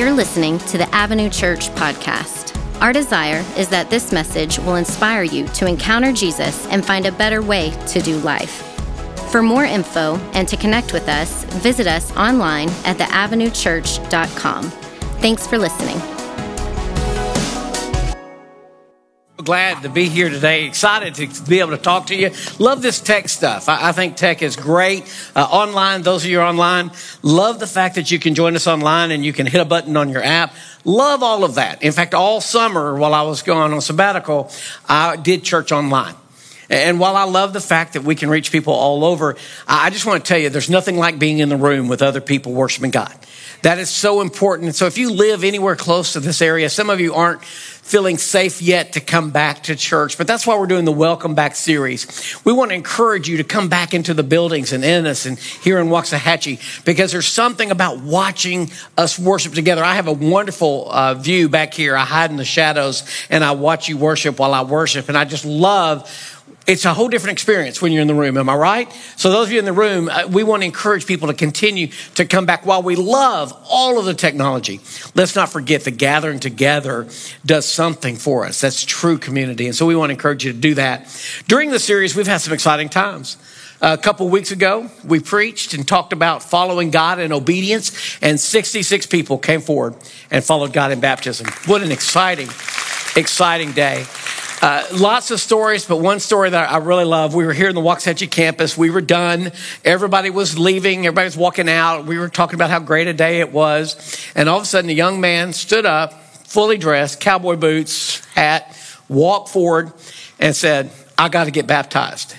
You're listening to the Avenue Church podcast. Our desire is that this message will inspire you to encounter Jesus and find a better way to do life. For more info and to connect with us, visit us online at theavenuechurch.com. Thanks for listening. Glad to be here today. Excited to be able to talk to you. Love this tech stuff. I, I think tech is great. Uh, online, those of you online, love the fact that you can join us online and you can hit a button on your app. Love all of that. In fact, all summer while I was going on sabbatical, I did church online. And while I love the fact that we can reach people all over, I just want to tell you there's nothing like being in the room with other people worshiping God. That is so important. So if you live anywhere close to this area, some of you aren't feeling safe yet to come back to church, but that's why we're doing the Welcome Back series. We want to encourage you to come back into the buildings and in Ennis and here in Waxahachie because there's something about watching us worship together. I have a wonderful uh, view back here. I hide in the shadows and I watch you worship while I worship, and I just love it's a whole different experience when you're in the room. Am I right? So those of you in the room, uh, we want to encourage people to continue to come back while we love all of the technology. Let's not forget the gathering together does something for us. That's true community. And so we want to encourage you to do that. During the series, we've had some exciting times. A couple weeks ago, we preached and talked about following God in obedience, and 66 people came forward and followed God in baptism. What an exciting, exciting day. Uh, lots of stories, but one story that I really love. We were here in the Waxahachie campus. We were done. Everybody was leaving. Everybody was walking out. We were talking about how great a day it was. And all of a sudden, a young man stood up, fully dressed, cowboy boots, hat, walked forward, and said, I got to get baptized.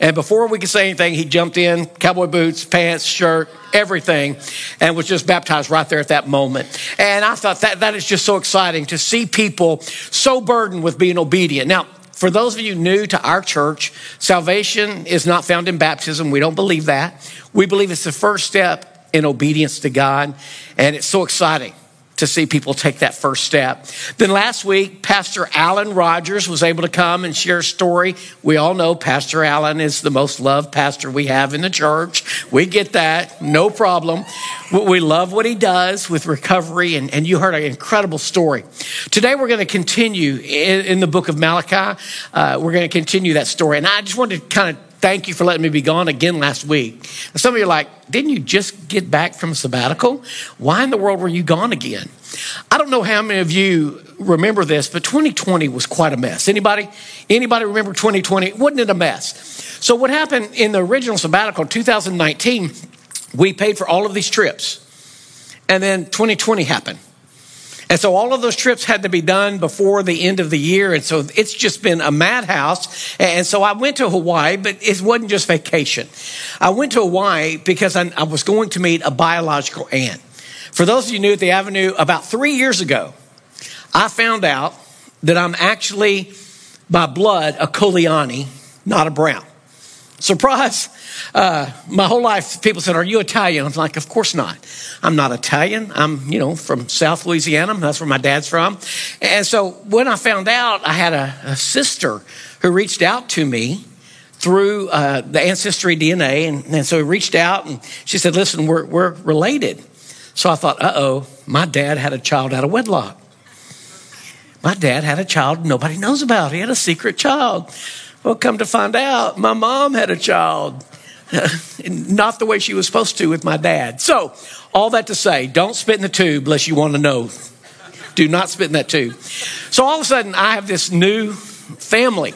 And before we could say anything, he jumped in, cowboy boots, pants, shirt, everything, and was just baptized right there at that moment. And I thought that that is just so exciting to see people so burdened with being obedient. Now, for those of you new to our church, salvation is not found in baptism. We don't believe that. We believe it's the first step in obedience to God, and it's so exciting to see people take that first step. Then last week, Pastor Alan Rogers was able to come and share a story. We all know Pastor Alan is the most loved pastor we have in the church. We get that, no problem. We love what he does with recovery, and, and you heard an incredible story. Today, we're going to continue in, in the book of Malachi. Uh, we're going to continue that story. And I just wanted to kind of thank you for letting me be gone again last week. some of you are like, didn't you just get back from sabbatical? Why in the world were you gone again? I don't know how many of you remember this, but 2020 was quite a mess. Anybody? Anybody remember 2020? Wasn't it a mess? So what happened in the original sabbatical 2019, we paid for all of these trips. And then 2020 happened. And so all of those trips had to be done before the end of the year. And so it's just been a madhouse. And so I went to Hawaii, but it wasn't just vacation. I went to Hawaii because I, was going to meet a biological aunt. For those of you new at the Avenue, about three years ago, I found out that I'm actually by blood a Coliani, not a Brown. Surprise. Uh, my whole life, people said, Are you Italian? I'm like, Of course not. I'm not Italian. I'm, you know, from South Louisiana. That's where my dad's from. And so when I found out, I had a, a sister who reached out to me through uh, the ancestry DNA. And, and so he reached out and she said, Listen, we're, we're related. So I thought, Uh oh, my dad had a child out of wedlock. My dad had a child nobody knows about. He had a secret child. Well, come to find out, my mom had a child. Not the way she was supposed to with my dad. So, all that to say, don't spit in the tube unless you want to know. Do not spit in that tube. So, all of a sudden, I have this new family.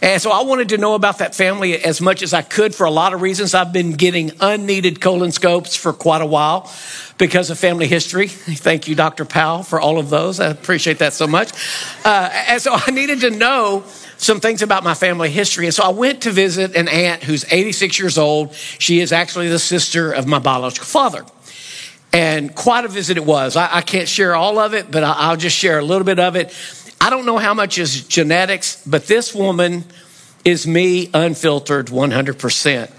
And so I wanted to know about that family as much as I could for a lot of reasons. I've been getting unneeded colonoscopes for quite a while because of family history. Thank you, Dr. Powell, for all of those. I appreciate that so much. Uh, and so I needed to know some things about my family history. And so I went to visit an aunt who's 86 years old. She is actually the sister of my biological father. And quite a visit it was. I, I can't share all of it, but I, I'll just share a little bit of it. I don't know how much is genetics, but this woman is me unfiltered 100%.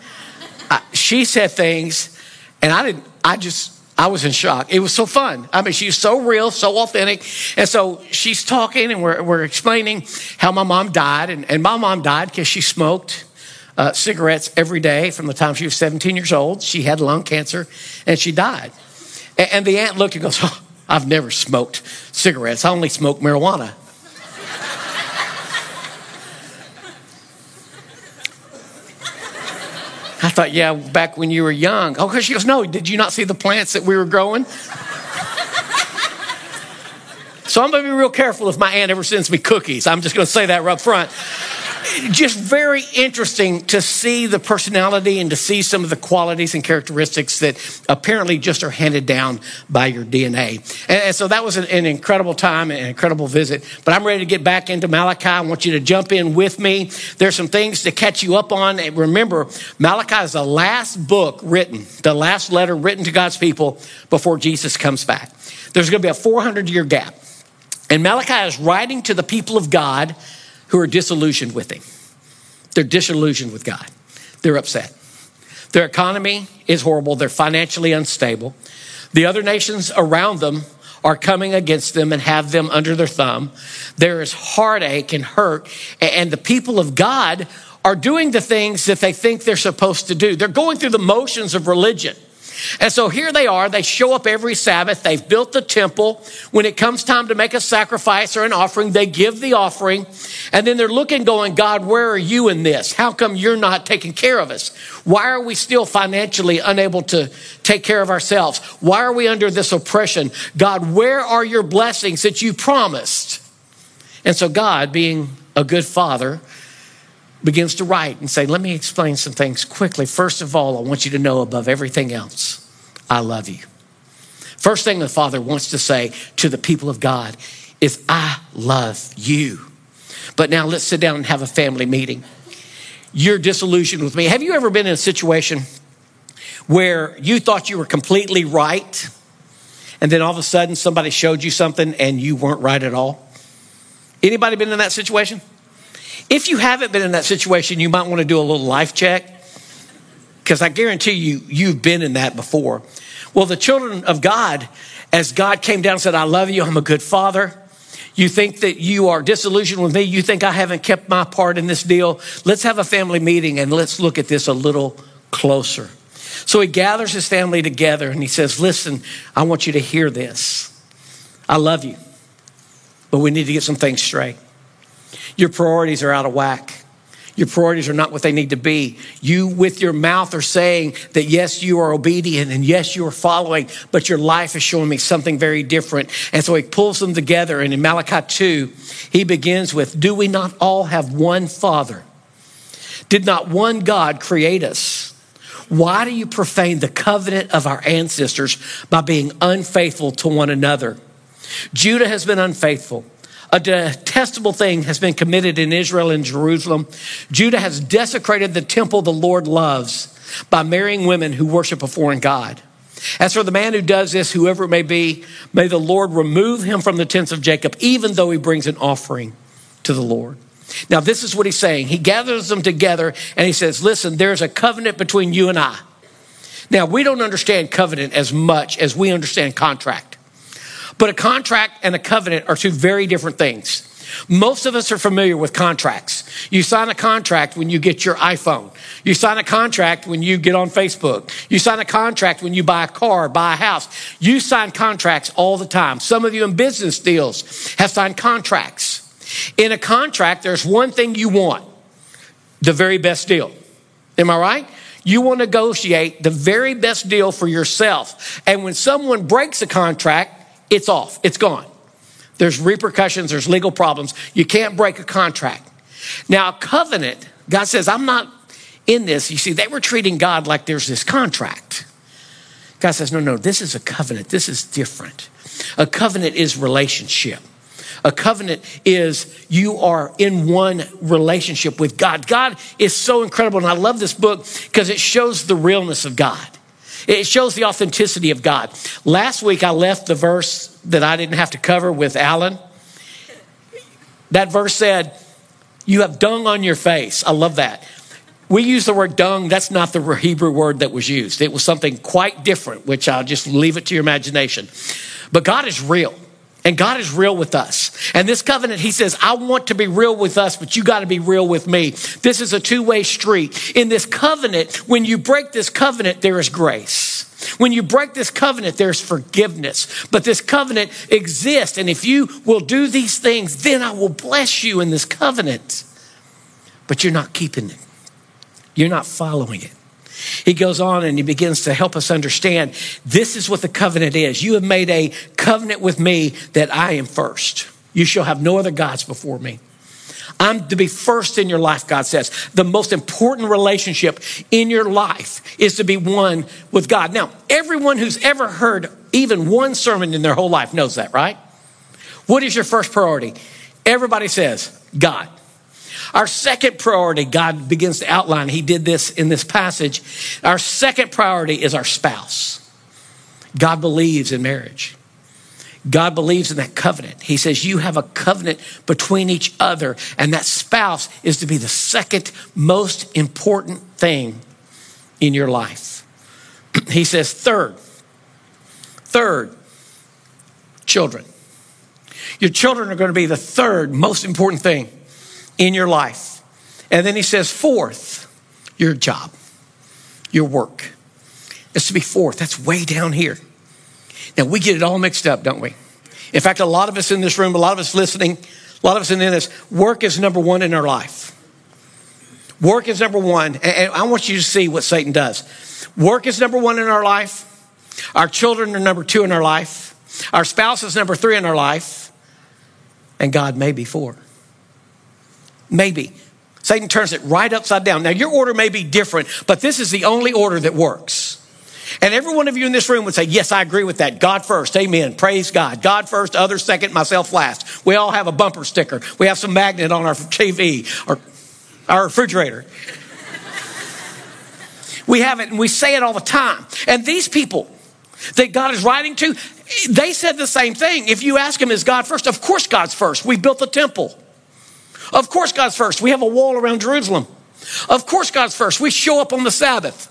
I, she said things, and I didn't, I just, I was in shock. It was so fun. I mean, she's so real, so authentic. And so she's talking and we're, we're explaining how my mom died. And, and my mom died because she smoked uh, cigarettes every day from the time she was 17 years old. She had lung cancer and she died. And, and the aunt looked and goes, oh, I've never smoked cigarettes, I only smoke marijuana. I thought, yeah, back when you were young. Oh, because she goes, no, did you not see the plants that we were growing? so I'm going to be real careful if my aunt ever sends me cookies. I'm just going to say that right up front just very interesting to see the personality and to see some of the qualities and characteristics that apparently just are handed down by your DNA. And, so that was an, incredible time, an incredible visit. But I'm ready to get back into Malachi. I want you to jump in with me. There's some things to catch you up on. And remember, Malachi is the last book written, the last letter written to God's people before Jesus comes back. There's going to be a 400 year gap. And Malachi is writing to the people of God who are disillusioned with Him. They're disillusioned with God. They're upset. Their economy is horrible. They're financially unstable. The other nations around them are coming against them and have them under their thumb. There is heartache and hurt. And the people of God are doing the things that they think they're supposed to do. They're going through the motions of religion. And so here they are. They show up every Sabbath. They've built the temple. When it comes time to make a sacrifice or an offering, they give the offering. And then they're looking, going, God, where are you in this? How come you're not taking care of us? Why are we still financially unable to take care of ourselves? Why are we under this oppression? God, where are your blessings that you promised? And so God, being a good father, begins to write and say, Let me explain some things quickly. First of all, I want you to know above everything else, I love you. First thing the Father wants to say to the people of God is, I love you. But now let's sit down and have a family meeting. You're disillusioned with me. Have you ever been in a situation where you thought you were completely right, and then all of a sudden somebody showed you something and you weren't right at all? Anybody been in that situation? If you haven't been in that situation, you might want to do a little life check because I guarantee you, you've been in that before. Well, the children of God, as God came down and said, I love you, I'm a good father. You think that you are disillusioned with me. You think I haven't kept my part in this deal. Let's have a family meeting and let's look at this a little closer. So he gathers his family together and he says, Listen, I want you to hear this. I love you, but we need to get some things straight. Your priorities are out of whack. Your priorities are not what they need to be. You, with your mouth, are saying that yes, you are obedient and yes, you are following, but your life is showing me something very different. And so he pulls them together. And in Malachi 2, he begins with Do we not all have one Father? Did not one God create us? Why do you profane the covenant of our ancestors by being unfaithful to one another? Judah has been unfaithful. A detestable thing has been committed in Israel and Jerusalem. Judah has desecrated the temple the Lord loves by marrying women who worship a foreign God. As for the man who does this, whoever it may be, may the Lord remove him from the tents of Jacob, even though he brings an offering to the Lord. Now, this is what he's saying. He gathers them together and he says, Listen, there's a covenant between you and I. Now, we don't understand covenant as much as we understand contract. But a contract and a covenant are two very different things. Most of us are familiar with contracts. You sign a contract when you get your iPhone. You sign a contract when you get on Facebook. You sign a contract when you buy a car, buy a house. You sign contracts all the time. Some of you in business deals have signed contracts. In a contract, there's one thing you want the very best deal. Am I right? You will negotiate the very best deal for yourself. And when someone breaks a contract, it's off, it's gone. There's repercussions, there's legal problems. You can't break a contract. Now, covenant, God says, I'm not in this. You see, they were treating God like there's this contract. God says, no, no, this is a covenant. This is different. A covenant is relationship. A covenant is you are in one relationship with God. God is so incredible. And I love this book because it shows the realness of God. It shows the authenticity of God. Last week, I left the verse that I didn't have to cover with Alan. That verse said, You have dung on your face. I love that. We use the word dung, that's not the Hebrew word that was used. It was something quite different, which I'll just leave it to your imagination. But God is real. And God is real with us. And this covenant, He says, I want to be real with us, but you got to be real with me. This is a two way street. In this covenant, when you break this covenant, there is grace. When you break this covenant, there's forgiveness. But this covenant exists. And if you will do these things, then I will bless you in this covenant. But you're not keeping it, you're not following it. He goes on and he begins to help us understand this is what the covenant is. You have made a covenant with me that I am first. You shall have no other gods before me. I'm to be first in your life, God says. The most important relationship in your life is to be one with God. Now, everyone who's ever heard even one sermon in their whole life knows that, right? What is your first priority? Everybody says, God. Our second priority, God begins to outline, He did this in this passage. Our second priority is our spouse. God believes in marriage. God believes in that covenant. He says you have a covenant between each other, and that spouse is to be the second most important thing in your life. he says, third, third, children. Your children are going to be the third most important thing in your life. And then he says, fourth, your job, your work. It's to be fourth. That's way down here. Now, we get it all mixed up, don't we? In fact, a lot of us in this room, a lot of us listening, a lot of us in this, work is number one in our life. Work is number one. And I want you to see what Satan does. Work is number one in our life. Our children are number two in our life. Our spouse is number three in our life. And God may be four. Maybe. Satan turns it right upside down. Now, your order may be different, but this is the only order that works. And every one of you in this room would say, Yes, I agree with that. God first. Amen. Praise God. God first, others second, myself last. We all have a bumper sticker. We have some magnet on our TV or our refrigerator. we have it and we say it all the time. And these people that God is writing to, they said the same thing. If you ask them, Is God first? Of course, God's first. We built the temple. Of course, God's first. We have a wall around Jerusalem. Of course, God's first. We show up on the Sabbath.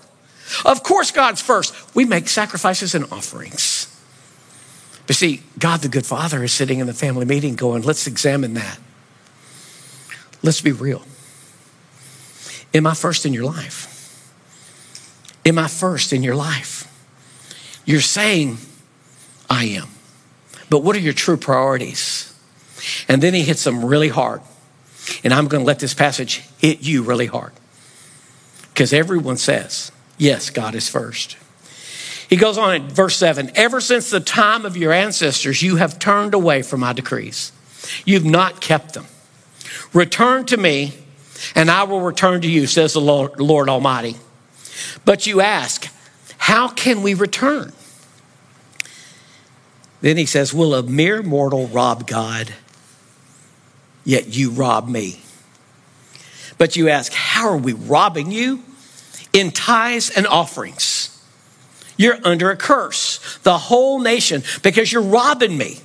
Of course, God's first. We make sacrifices and offerings. But see, God the good Father is sitting in the family meeting going, let's examine that. Let's be real. Am I first in your life? Am I first in your life? You're saying, I am. But what are your true priorities? And then he hits them really hard. And I'm going to let this passage hit you really hard. Because everyone says, Yes, God is first. He goes on in verse 7 Ever since the time of your ancestors, you have turned away from my decrees. You've not kept them. Return to me, and I will return to you, says the Lord, Lord Almighty. But you ask, How can we return? Then he says, Will a mere mortal rob God? Yet you rob me. But you ask, How are we robbing you? in tithes and offerings. You're under a curse, the whole nation, because you're robbing me.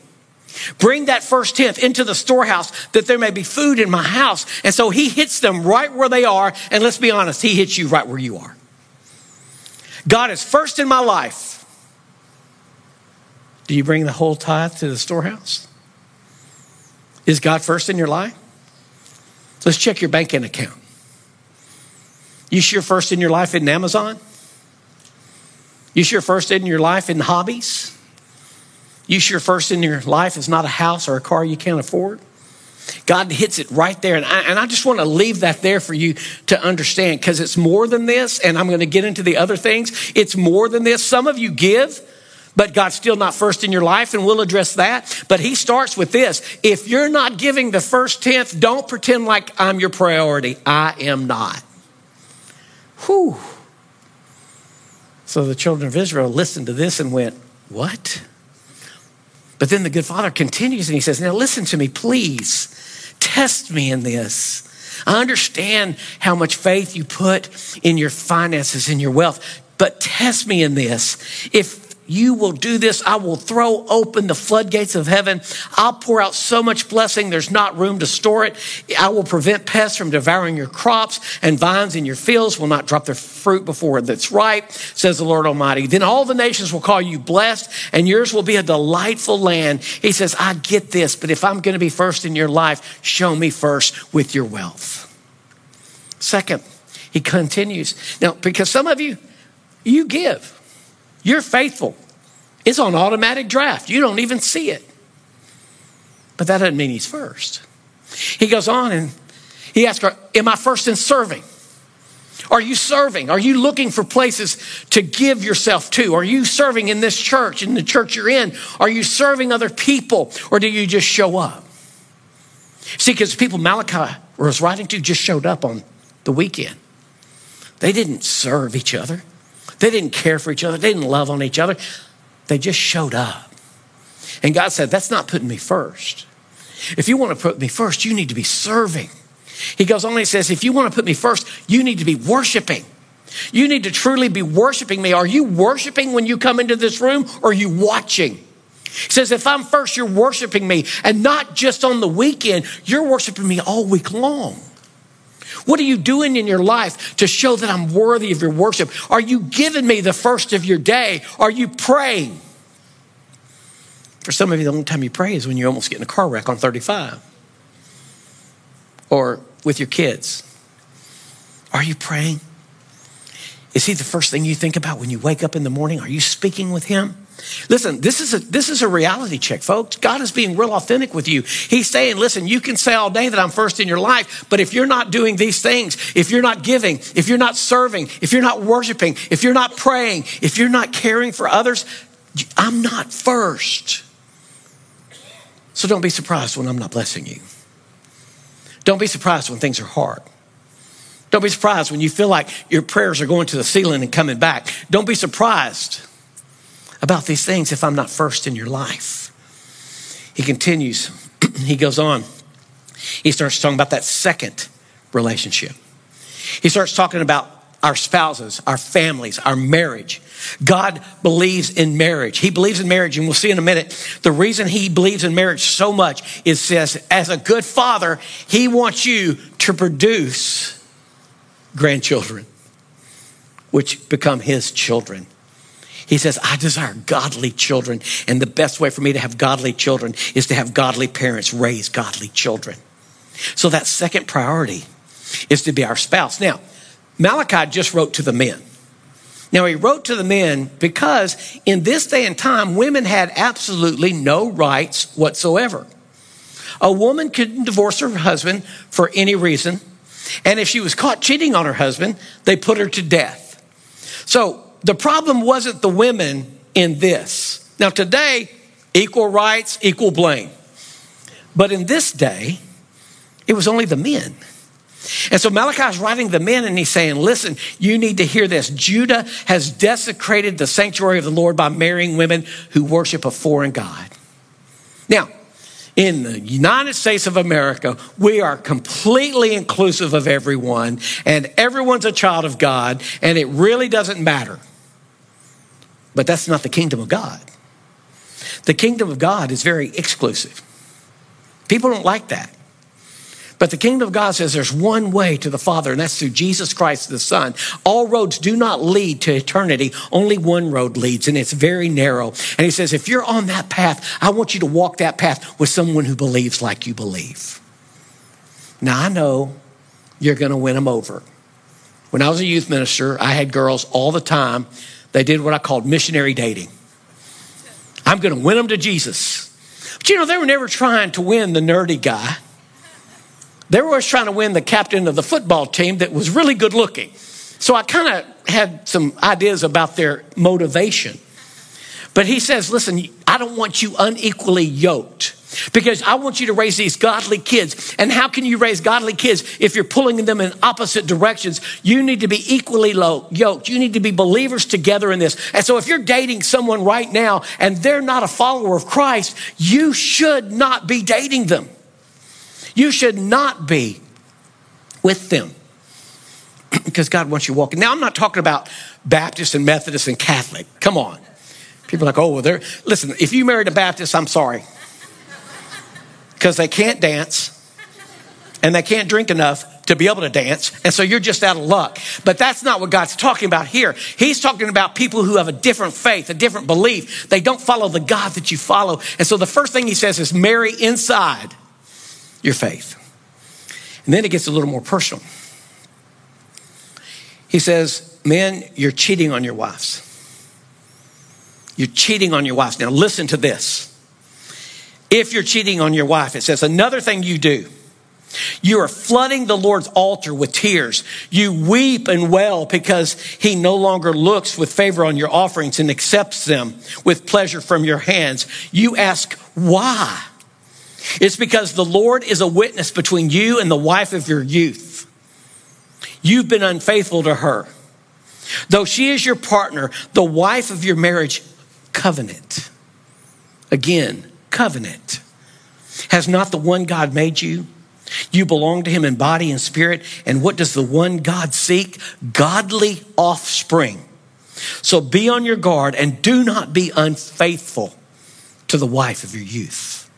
Bring that first tenth into the storehouse that there may be food in my house. And so he hits them right where they are. And let's be honest, he hits you right where you are. God is first in my life. Do you bring the whole tithe to the storehouse? Is God first in your life? Let's check your banking account. You sure first in your life in Amazon? You sure first in your life in hobbies? You sure first in your life is not a house or a car you can't afford? God hits it right there. And I, and I just want to leave that there for you to understand because it's more than this. And I'm going to get into the other things. It's more than this. Some of you give, but God's still not first in your life, and we'll address that. But He starts with this if you're not giving the first tenth, don't pretend like I'm your priority. I am not. Whew. So the children of Israel listened to this and went, What? But then the good father continues and he says, Now listen to me, please. Test me in this. I understand how much faith you put in your finances, in your wealth, but test me in this. If you will do this. I will throw open the floodgates of heaven. I'll pour out so much blessing, there's not room to store it. I will prevent pests from devouring your crops, and vines in your fields will not drop their fruit before it's ripe, says the Lord Almighty. Then all the nations will call you blessed, and yours will be a delightful land. He says, I get this, but if I'm going to be first in your life, show me first with your wealth. Second, he continues. Now, because some of you, you give. You're faithful. It's on automatic draft. You don't even see it. But that doesn't mean he's first. He goes on and he asks her, Am I first in serving? Are you serving? Are you looking for places to give yourself to? Are you serving in this church, in the church you're in? Are you serving other people or do you just show up? See, because people Malachi was writing to just showed up on the weekend. They didn't serve each other, they didn't care for each other, they didn't love on each other. They just showed up. And God said, That's not putting me first. If you want to put me first, you need to be serving. He goes on and he says, If you want to put me first, you need to be worshiping. You need to truly be worshiping me. Are you worshiping when you come into this room or are you watching? He says, If I'm first, you're worshiping me. And not just on the weekend, you're worshiping me all week long. What are you doing in your life to show that I'm worthy of your worship? Are you giving me the first of your day? Are you praying? For some of you, the only time you pray is when you almost get in a car wreck on 35 or with your kids. Are you praying? Is he the first thing you think about when you wake up in the morning? Are you speaking with him? Listen, this is a this is a reality check, folks. God is being real authentic with you. He's saying, listen, you can say all day that I'm first in your life, but if you're not doing these things, if you're not giving, if you're not serving, if you're not worshiping, if you're not praying, if you're not caring for others, I'm not first. So don't be surprised when I'm not blessing you. Don't be surprised when things are hard. Don't be surprised when you feel like your prayers are going to the ceiling and coming back. Don't be surprised about these things if I'm not first in your life. He continues, he goes on. He starts talking about that second relationship. He starts talking about our spouses, our families, our marriage. God believes in marriage. He believes in marriage, and we'll see in a minute. The reason he believes in marriage so much is says, as a good father, he wants you to produce grandchildren, which become his children. He says, I desire godly children. And the best way for me to have godly children is to have godly parents raise godly children. So that second priority is to be our spouse. Now, Malachi just wrote to the men. Now, he wrote to the men because in this day and time, women had absolutely no rights whatsoever. A woman couldn't divorce her husband for any reason. And if she was caught cheating on her husband, they put her to death. So the problem wasn't the women in this. Now, today, equal rights, equal blame. But in this day, it was only the men. And so Malachi is writing the men and he's saying, listen, you need to hear this. Judah has desecrated the sanctuary of the Lord by marrying women who worship a foreign God. Now, in the United States of America, we are completely inclusive of everyone, and everyone's a child of God, and it really doesn't matter. But that's not the kingdom of God. The kingdom of God is very exclusive. People don't like that. But the kingdom of God says there's one way to the Father, and that's through Jesus Christ the Son. All roads do not lead to eternity, only one road leads, and it's very narrow. And he says, if you're on that path, I want you to walk that path with someone who believes like you believe. Now, I know you're going to win them over. When I was a youth minister, I had girls all the time. They did what I called missionary dating. I'm going to win them to Jesus. But you know, they were never trying to win the nerdy guy. They were always trying to win the captain of the football team that was really good looking. So I kind of had some ideas about their motivation. But he says, listen, I don't want you unequally yoked because I want you to raise these godly kids. And how can you raise godly kids if you're pulling them in opposite directions? You need to be equally yoked. You need to be believers together in this. And so if you're dating someone right now and they're not a follower of Christ, you should not be dating them. You should not be with them because God wants you walking. Now, I'm not talking about Baptist and Methodist and Catholic. Come on. People are like, oh, well, they're, listen, if you married a Baptist, I'm sorry. Because they can't dance and they can't drink enough to be able to dance. And so you're just out of luck. But that's not what God's talking about here. He's talking about people who have a different faith, a different belief. They don't follow the God that you follow. And so the first thing he says is marry inside your faith. And then it gets a little more personal. He says, Men, you're cheating on your wives. You're cheating on your wives. Now, listen to this. If you're cheating on your wife, it says another thing you do. You are flooding the Lord's altar with tears. You weep and wail because he no longer looks with favor on your offerings and accepts them with pleasure from your hands. You ask, why? It's because the Lord is a witness between you and the wife of your youth. You've been unfaithful to her. Though she is your partner, the wife of your marriage covenant. Again, covenant. Has not the one God made you? You belong to him in body and spirit. And what does the one God seek? Godly offspring. So be on your guard and do not be unfaithful to the wife of your youth.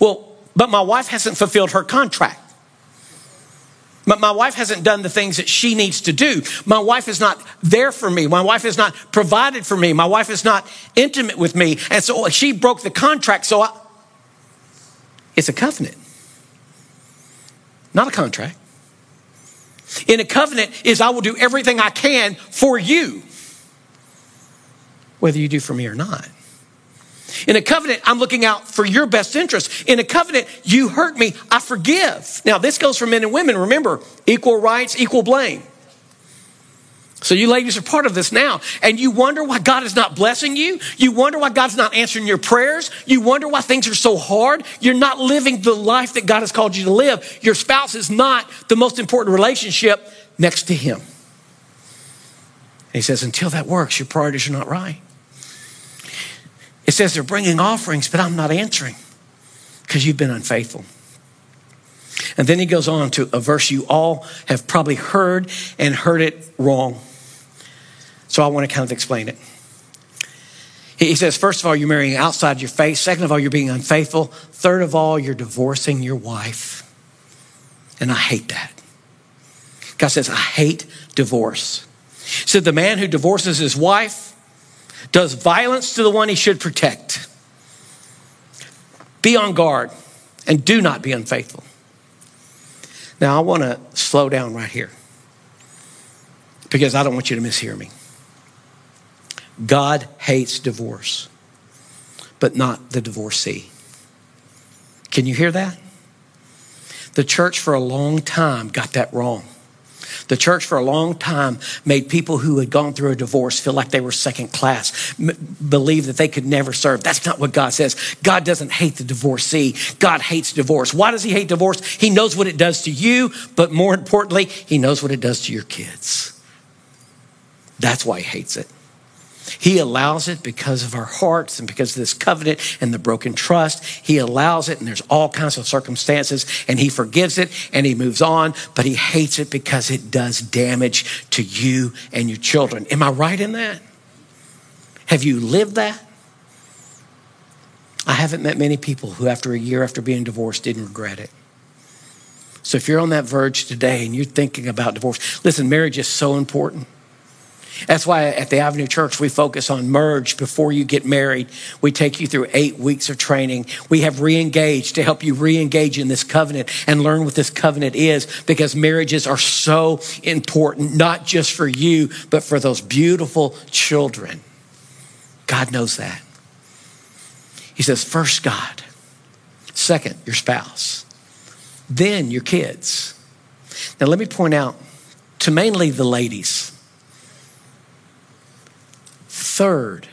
Well, but my wife hasn't fulfilled her contract. But my wife hasn't done the things that she needs to do. My wife is not there for me. My wife is not provided for me. My wife is not intimate with me. And so she broke the contract. So I, it's a covenant not a contract. In a covenant is I will do everything I can for you, whether you do for me or not. In a covenant, I'm looking out for your best interest. In a covenant, you hurt me, I forgive. Now, this goes for men and women. Remember, equal rights, equal blame. So you ladies are part of this now. And you wonder why God is not blessing you. You wonder why God's not answering your prayers. You wonder why things are so hard. You're not living the life that God has called you to live. Your spouse is not the most important relationship next to Him. And he says, until that works, your priorities are not right. It says they're bringing offerings, but I'm not answering because you've been unfaithful. And then he goes on to a verse you all have probably heard and heard it wrong. So I want to kind of explain it. He says, first of all, you're marrying outside your faith. Second of all, you're being unfaithful. Third of all, you're divorcing your wife. And I hate that. God says, I hate divorce. So the man who divorces his wife does violence to the one he should protect. Be on guard and do not be unfaithful. Now, I want to slow down right here because I don't want you to mishear me. God hates divorce, but not the divorcee. Can you hear that? The church for a long time got that wrong. The church for a long time made people who had gone through a divorce feel like they were second class, m- believe that they could never serve. That's not what God says. God doesn't hate the divorcee. God hates divorce. Why does he hate divorce? He knows what it does to you, but more importantly, he knows what it does to your kids. That's why he hates it. He allows it because of our hearts and because of this covenant and the broken trust. He allows it, and there's all kinds of circumstances, and He forgives it and He moves on, but He hates it because it does damage to you and your children. Am I right in that? Have you lived that? I haven't met many people who, after a year after being divorced, didn't regret it. So if you're on that verge today and you're thinking about divorce, listen, marriage is so important. That's why at the Avenue Church, we focus on merge before you get married. We take you through eight weeks of training. We have re-engaged to help you re-engage in this covenant and learn what this covenant is because marriages are so important, not just for you, but for those beautiful children. God knows that. He says, first God, second, your spouse, then your kids. Now, let me point out to mainly the ladies third,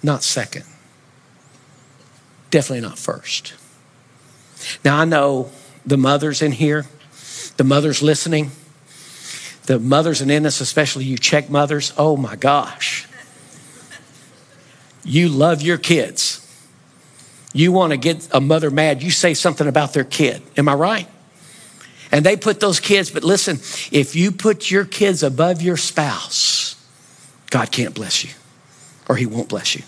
not second. Definitely not first. Now, I know the mothers in here, the mothers listening, the mothers and in especially you check mothers, oh my gosh. You love your kids. You want to get a mother mad, you say something about their kid. Am I right? And they put those kids, but listen, if you put your kids above your spouse, God can't bless you or he won't bless you.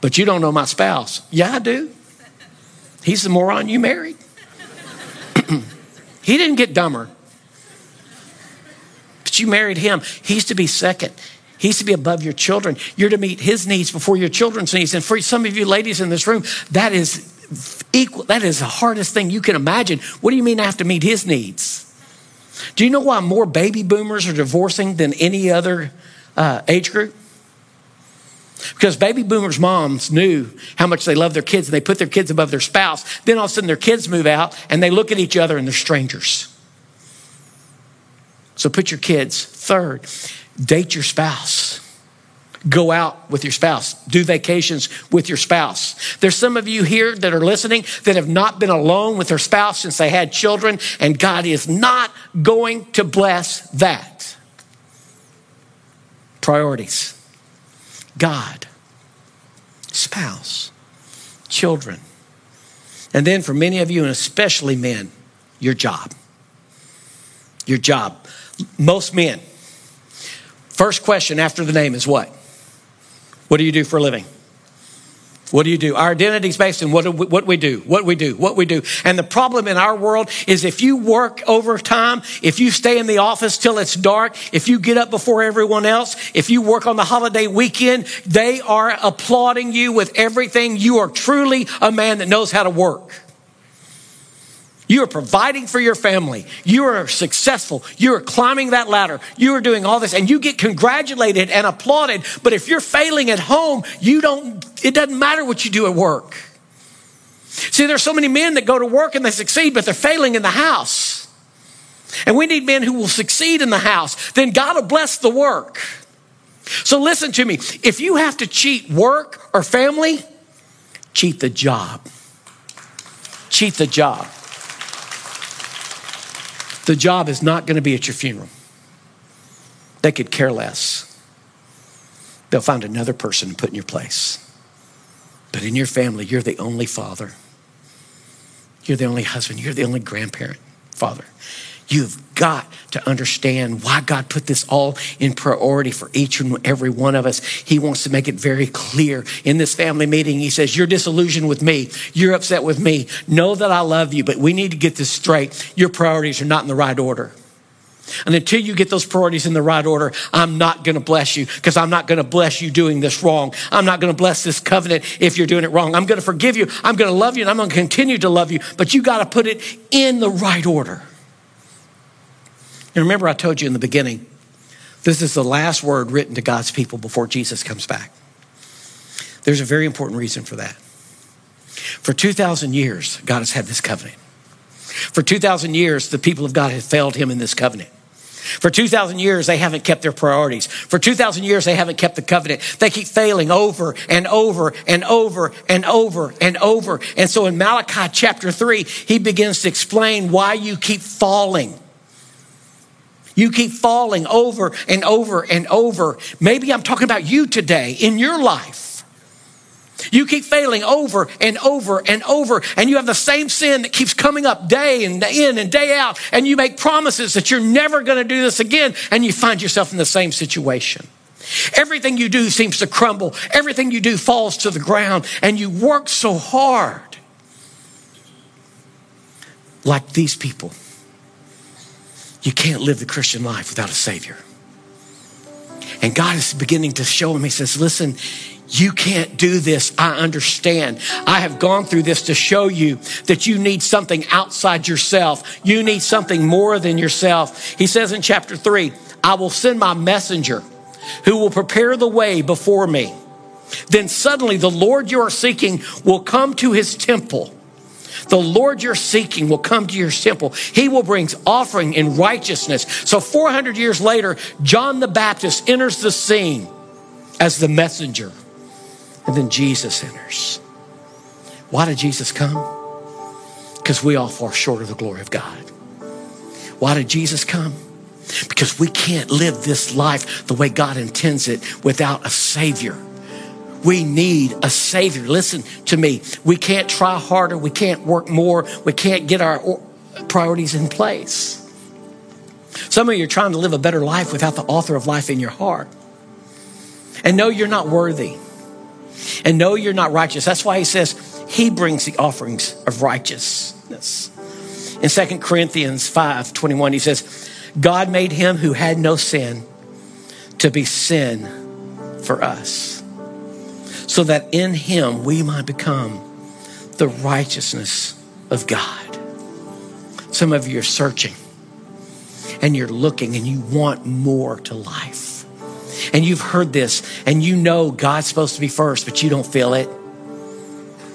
But you don't know my spouse. Yeah, I do. He's the moron you married. he didn't get dumber. But you married him. He's to be second. He's to be above your children. You're to meet his needs before your children's needs. And for some of you ladies in this room, that is equal. That is the hardest thing you can imagine. What do you mean I have to meet his needs? Do you know why more baby boomers are divorcing than any other uh, age group? Because baby boomers' moms knew how much they love their kids and they put their kids above their spouse. Then all of a sudden their kids move out and they look at each other and they're strangers. So put your kids third. Date your spouse. Go out with your spouse. Do vacations with your spouse. There's some of you here that are listening that have not been alone with their spouse since they had children, and God is not going to bless that. Priorities God, spouse, children. And then for many of you, and especially men, your job. Your job. Most men, first question after the name is what? What do you do for a living? What do you do? Our identity is based on what, we, what we do, what we do, what we do. And the problem in our world is if you work overtime, if you stay in the office till it's dark, if you get up before everyone else, if you work on the holiday weekend, they are applauding you with everything. You are truly a man that knows how to work. You are providing for your family. You are successful. You are climbing that ladder. You are doing all this and you get congratulated and applauded. But if you're failing at home, you don't, it doesn't matter what you do at work. See, there's so many men that go to work and they succeed, but they're failing in the house. And we need men who will succeed in the house. Then God will bless the work. So listen to me. If you have to cheat work or family, cheat the job. Cheat the job. The job is not going to be at your funeral. They could care less. They'll find another person to put in your place. But in your family, you're the only father. You're the only husband. You're the only grandparent, father. You've got to understand why God put this all in priority for each and every one of us. He wants to make it very clear in this family meeting. He says, You're disillusioned with me. You're upset with me. Know that I love you, but we need to get this straight. Your priorities are not in the right order. And until you get those priorities in the right order, I'm not going to bless you because I'm not going to bless you doing this wrong. I'm not going to bless this covenant if you're doing it wrong. I'm going to forgive you. I'm going to love you and I'm going to continue to love you, but you got to put it in the right order. And remember, I told you in the beginning, this is the last word written to God's people before Jesus comes back. There's a very important reason for that. For 2,000 years, God has had this covenant. For 2,000 years, the people of God have failed him in this covenant. For 2,000 years, they haven't kept their priorities. For 2,000 years, they haven't kept the covenant. They keep failing over and over and over and over and over. And so in Malachi chapter 3, he begins to explain why you keep falling. You keep falling over and over and over. Maybe I'm talking about you today in your life. You keep failing over and over and over, and you have the same sin that keeps coming up day and in and day out, and you make promises that you're never going to do this again, and you find yourself in the same situation. Everything you do seems to crumble, everything you do falls to the ground, and you work so hard. Like these people. You can't live the Christian life without a Savior. And God is beginning to show him, He says, Listen, you can't do this. I understand. I have gone through this to show you that you need something outside yourself. You need something more than yourself. He says in chapter three, I will send my messenger who will prepare the way before me. Then suddenly the Lord you are seeking will come to his temple the Lord you're seeking will come to your temple. He will bring offering in righteousness. So 400 years later, John the Baptist enters the scene as the messenger. And then Jesus enters. Why did Jesus come? Because we all fall short of the glory of God. Why did Jesus come? Because we can't live this life the way God intends it without a Savior. We need a Savior. Listen to me. We can't try harder. We can't work more. We can't get our priorities in place. Some of you are trying to live a better life without the author of life in your heart. And know you're not worthy. And know you're not righteous. That's why he says he brings the offerings of righteousness. In 2 Corinthians 5 21, he says, God made him who had no sin to be sin for us so that in him we might become the righteousness of God. Some of you are searching and you're looking and you want more to life. and you've heard this and you know God's supposed to be first, but you don't feel it.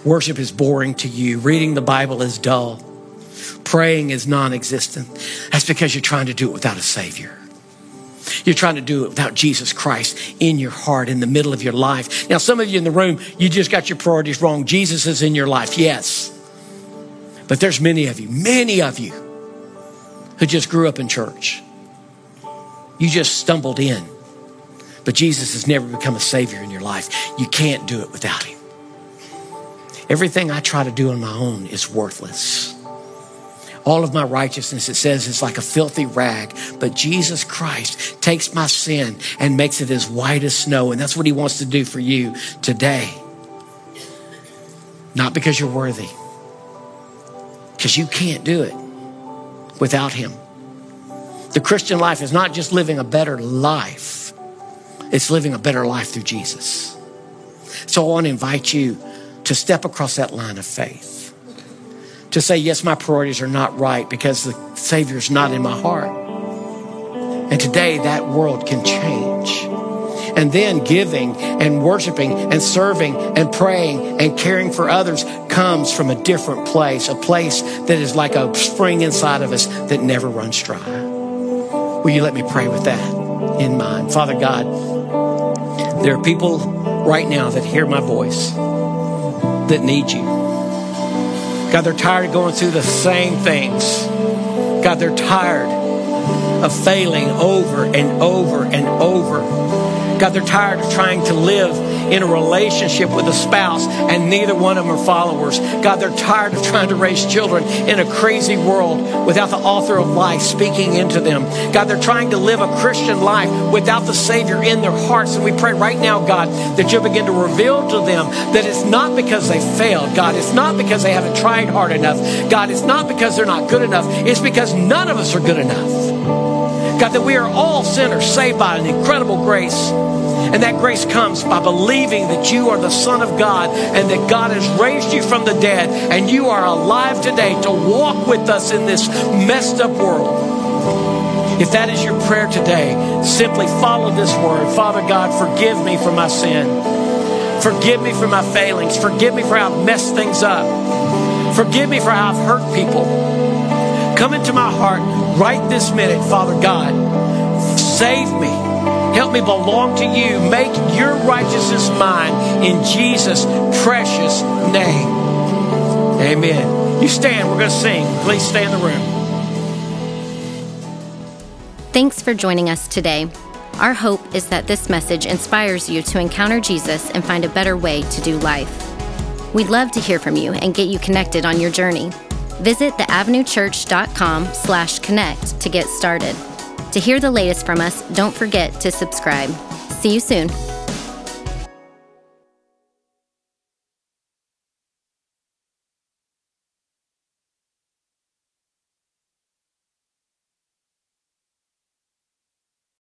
Worship is boring to you. Reading the Bible is dull. Praying is non existent. That's because you're trying to do it without a Savior. You're trying to do it without Jesus Christ in your heart, in the middle of your life. Now, some of you in the room, you just got your priorities wrong. Jesus is in your life, yes. But there's many of you, many of you who just grew up in church. You just stumbled in. But Jesus has never become a Savior in your life. You can't do it without Him. Everything I try to do on my own is worthless. All of my righteousness, it says, is like a filthy rag. But Jesus Christ takes my sin and makes it as white as snow. And that's what he wants to do for you today. Not because you're worthy, because you can't do it without him. The Christian life is not just living a better life, it's living a better life through Jesus. So I want to invite you to step across that line of faith. To say, yes, my priorities are not right because the Savior's not in my heart. And today that world can change. And then giving and worshiping and serving and praying and caring for others comes from a different place, a place that is like a spring inside of us that never runs dry. Will you let me pray with that in mind? Father God, there are people right now that hear my voice that need you. God, they're tired of going through the same things. God, they're tired of failing over and over and over. God, they're tired of trying to live in a relationship with a spouse and neither one of them are followers. God, they're tired of trying to raise children in a crazy world without the author of life speaking into them. God, they're trying to live a Christian life without the Savior in their hearts. And we pray right now, God, that you'll begin to reveal to them that it's not because they failed, God. It's not because they haven't tried hard enough. God, it's not because they're not good enough. It's because none of us are good enough. God, that we are all sinners saved by an incredible grace. And that grace comes by believing that you are the Son of God and that God has raised you from the dead and you are alive today to walk with us in this messed up world. If that is your prayer today, simply follow this word. Father God, forgive me for my sin. Forgive me for my failings. Forgive me for how I've messed things up. Forgive me for how I've hurt people. Come into my heart right this minute, Father God. Save me. Help me belong to you. Make your righteousness mine in Jesus' precious name. Amen. You stand. We're going to sing. Please stay in the room. Thanks for joining us today. Our hope is that this message inspires you to encounter Jesus and find a better way to do life. We'd love to hear from you and get you connected on your journey. Visit theavenuechurch.com slash connect to get started. To hear the latest from us, don't forget to subscribe. See you soon.